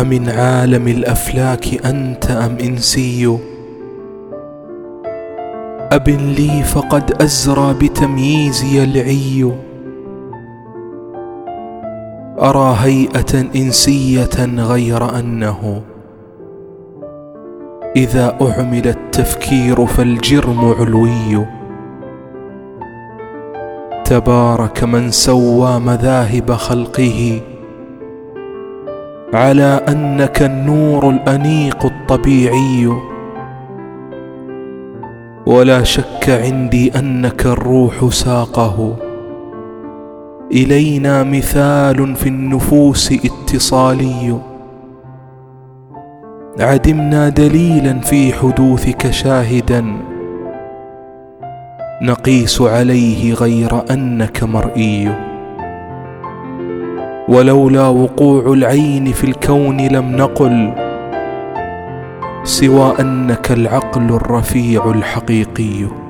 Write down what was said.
أمن عالم الأفلاك أنت أم إنسي؟ أب لي فقد أزرى بتمييزي العي أرى هيئة إنسية غير أنه. إذا أعمل التفكير فالجرم علوي. تبارك من سوى مذاهب خلقه. على أنك النور الأنيق الطبيعي. ولا شك عندي أنك الروح ساقه. إلينا مثال في النفوس اتصالي. عدمنا دليلا في حدوثك شاهدا. نقيس عليه غير أنك مرئي. ولولا وقوع العين في الكون لم نقل سوى أنك العقل الرفيع الحقيقي.